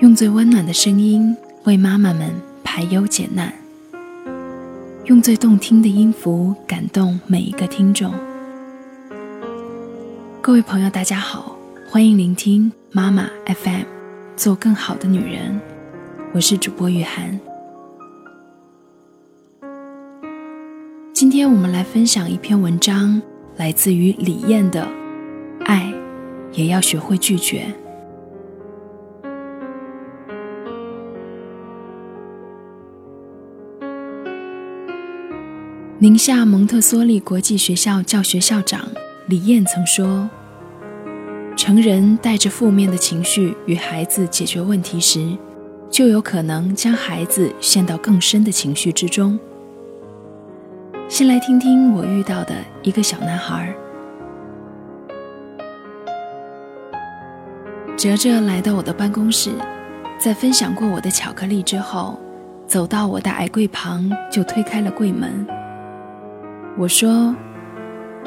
用最温暖的声音为妈妈们排忧解难，用最动听的音符感动每一个听众。各位朋友，大家好，欢迎聆听妈妈 FM，做更好的女人。我是主播雨涵。今天我们来分享一篇文章，来自于李艳的《爱也要学会拒绝》。宁夏蒙特梭利国际学校教学校长李艳曾说：“成人带着负面的情绪与孩子解决问题时，就有可能将孩子陷到更深的情绪之中。”先来听听我遇到的一个小男孩。哲哲来到我的办公室，在分享过我的巧克力之后，走到我的矮柜旁，就推开了柜门。我说：“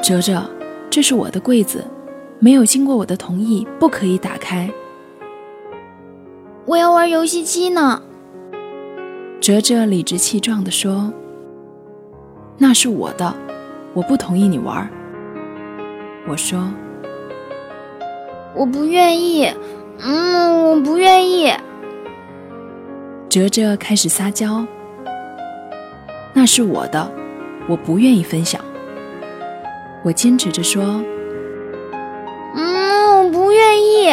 哲哲，这是我的柜子，没有经过我的同意，不可以打开。”我要玩游戏机呢。哲哲理直气壮地说。那是我的，我不同意你玩。我说，我不愿意，嗯，我不愿意。哲哲开始撒娇。那是我的，我不愿意分享。我坚持着说，嗯，我不愿意。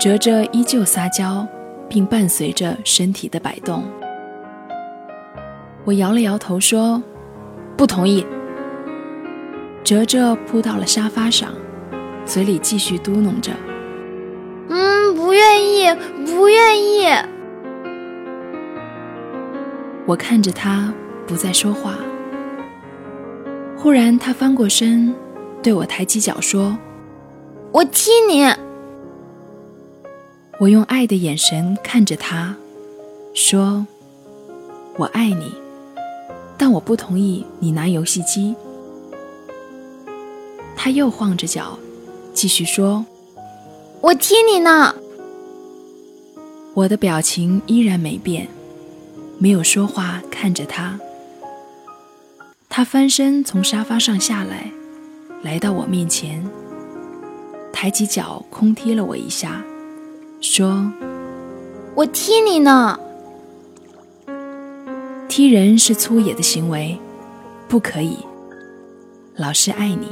哲哲依旧撒娇，并伴随着身体的摆动。我摇了摇头说：“不同意。”哲哲扑到了沙发上，嘴里继续嘟囔着：“嗯，不愿意，不愿意。”我看着他，不再说话。忽然，他翻过身，对我抬起脚说：“我踢你！”我用爱的眼神看着他，说：“我爱你。”但我不同意你拿游戏机。他又晃着脚，继续说：“我踢你呢。”我的表情依然没变，没有说话，看着他。他翻身从沙发上下来，来到我面前，抬起脚空踢了我一下，说：“我踢你呢。”踢人是粗野的行为，不可以。老师爱你。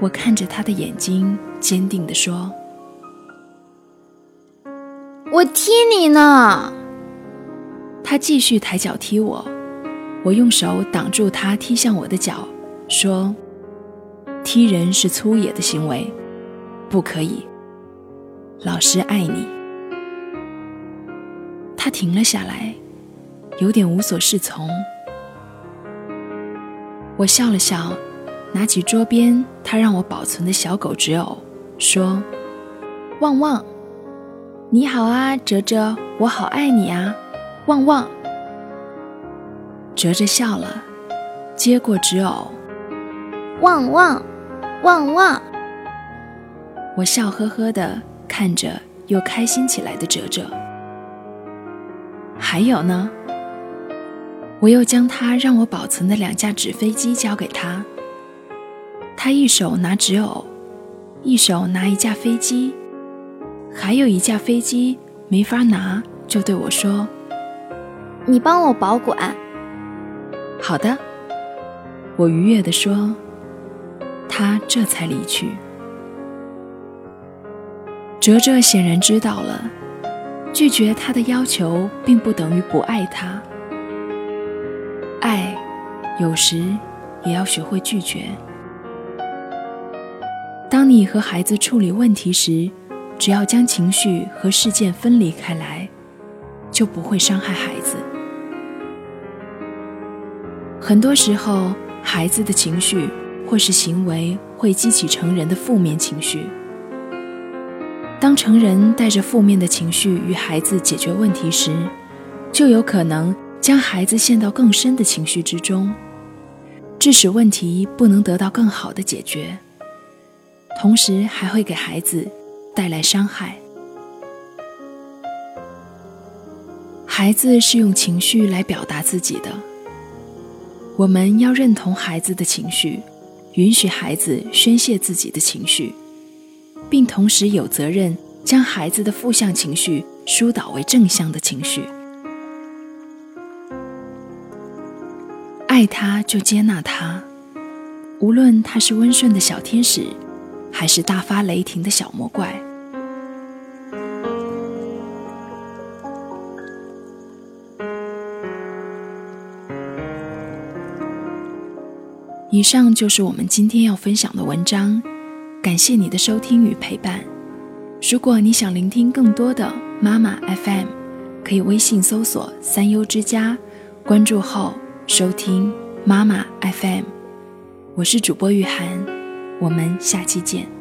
我看着他的眼睛，坚定地说：“我踢你呢。”他继续抬脚踢我，我用手挡住他踢向我的脚，说：“踢人是粗野的行为，不可以。老师爱你。”他停了下来。有点无所适从，我笑了笑，拿起桌边他让我保存的小狗纸偶，说：“旺旺，你好啊，哲哲，我好爱你啊，旺旺。”哲哲笑了，接过纸偶，旺旺，旺旺。我笑呵呵的看着又开心起来的哲哲，还有呢？我又将他让我保存的两架纸飞机交给他，他一手拿纸偶，一手拿一架飞机，还有一架飞机没法拿，就对我说：“你帮我保管。”好的，我愉悦地说。他这才离去。哲哲显然知道了，拒绝他的要求并不等于不爱他。爱，有时也要学会拒绝。当你和孩子处理问题时，只要将情绪和事件分离开来，就不会伤害孩子。很多时候孩子的情绪或是行为会激起成人的负面情绪。当成人带着负面的情绪与孩子解决问题时就有可能将孩子陷到更深的情绪之中致使问题不能得到更好的解决。同时还会给孩子带来伤害。孩子是用情绪来表达自己的。我们要认同孩子的情绪，允许孩子宣泄自己的情绪，并同时有责任将孩子的负向情绪疏导为正向的情绪。爱他就接纳他，无论他是温顺的小天使，还是大发雷霆的小魔怪。以上就是我们今天要分享的文章，感谢你的收听与陪伴。如果你想聆听更多的妈妈 FM，可以微信搜索“三优之家”，关注后收听妈妈 FM。我是主播雨涵，我们下期见。